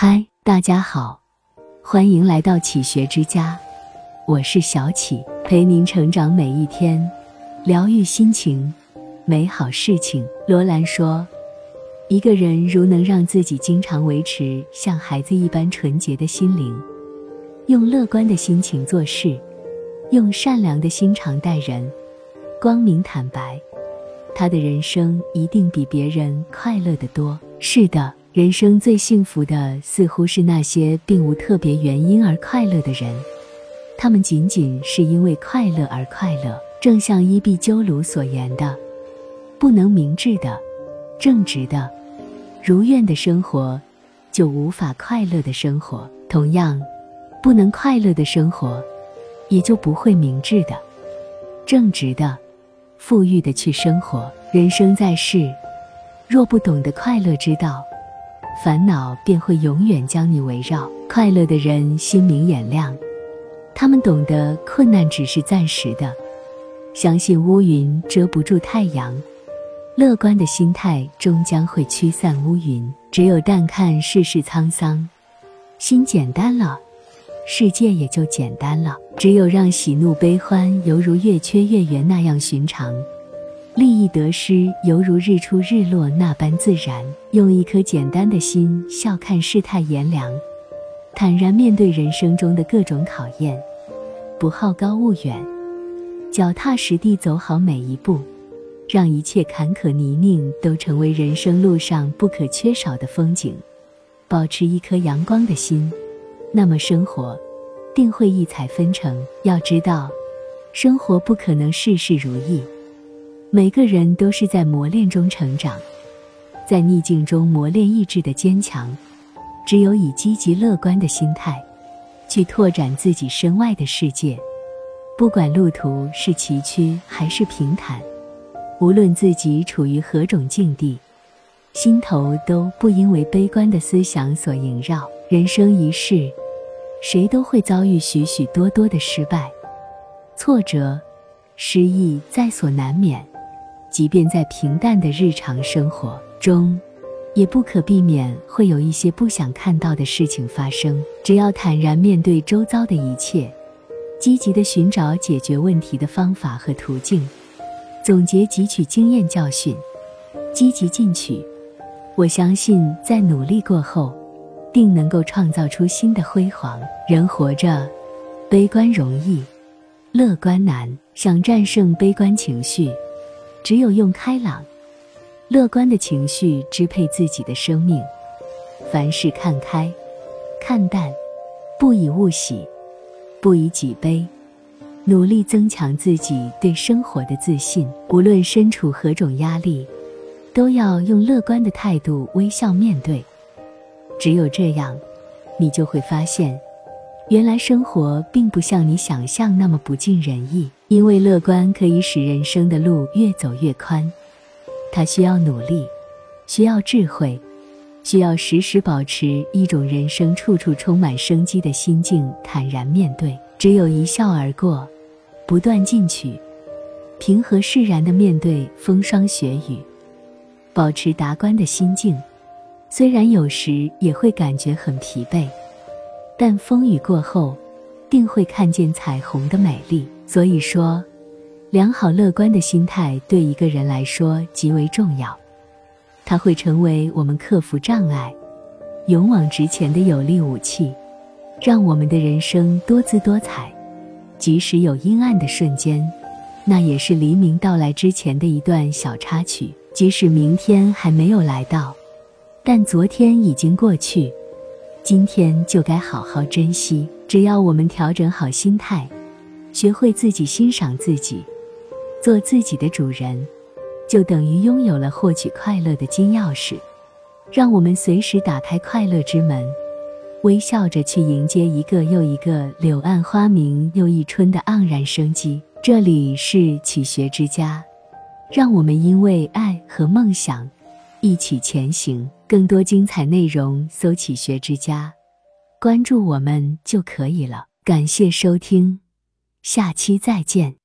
嗨，大家好，欢迎来到启学之家，我是小启，陪您成长每一天，疗愈心情，美好事情。罗兰说，一个人如能让自己经常维持像孩子一般纯洁的心灵，用乐观的心情做事，用善良的心肠待人，光明坦白，他的人生一定比别人快乐得多。是的。人生最幸福的，似乎是那些并无特别原因而快乐的人，他们仅仅是因为快乐而快乐。正像伊壁鸠鲁所言的：“不能明智的、正直的、如愿的生活，就无法快乐的生活。同样，不能快乐的生活，也就不会明智的、正直的、富裕的去生活。人生在世，若不懂得快乐之道，烦恼便会永远将你围绕。快乐的人心明眼亮，他们懂得困难只是暂时的，相信乌云遮不住太阳，乐观的心态终将会驱散乌云。只有淡看世事沧桑，心简单了，世界也就简单了。只有让喜怒悲欢犹如月缺月圆那样寻常。利益得失犹如日出日落那般自然，用一颗简单的心笑看世态炎凉，坦然面对人生中的各种考验，不好高骛远，脚踏实地走好每一步，让一切坎坷泥泞都成为人生路上不可缺少的风景。保持一颗阳光的心，那么生活定会异彩纷呈。要知道，生活不可能事事如意。每个人都是在磨练中成长，在逆境中磨练意志的坚强。只有以积极乐观的心态，去拓展自己身外的世界，不管路途是崎岖还是平坦，无论自己处于何种境地，心头都不因为悲观的思想所萦绕。人生一世，谁都会遭遇许许多多的失败、挫折、失意，在所难免。即便在平淡的日常生活中，也不可避免会有一些不想看到的事情发生。只要坦然面对周遭的一切，积极的寻找解决问题的方法和途径，总结汲取经验教训，积极进取，我相信在努力过后，定能够创造出新的辉煌。人活着，悲观容易，乐观难。想战胜悲观情绪。只有用开朗、乐观的情绪支配自己的生命，凡事看开、看淡，不以物喜，不以己悲，努力增强自己对生活的自信。无论身处何种压力，都要用乐观的态度微笑面对。只有这样，你就会发现，原来生活并不像你想象那么不尽人意。因为乐观可以使人生的路越走越宽，它需要努力，需要智慧，需要时时保持一种人生处处充满生机的心境，坦然面对。只有一笑而过，不断进取，平和释然地面对风霜雪雨，保持达观的心境。虽然有时也会感觉很疲惫，但风雨过后，定会看见彩虹的美丽。所以说，良好乐观的心态对一个人来说极为重要，它会成为我们克服障碍、勇往直前的有力武器，让我们的人生多姿多彩。即使有阴暗的瞬间，那也是黎明到来之前的一段小插曲。即使明天还没有来到，但昨天已经过去，今天就该好好珍惜。只要我们调整好心态。学会自己欣赏自己，做自己的主人，就等于拥有了获取快乐的金钥匙。让我们随时打开快乐之门，微笑着去迎接一个又一个柳暗花明又一春的盎然生机。这里是启学之家，让我们因为爱和梦想一起前行。更多精彩内容，搜“起学之家”，关注我们就可以了。感谢收听。下期再见。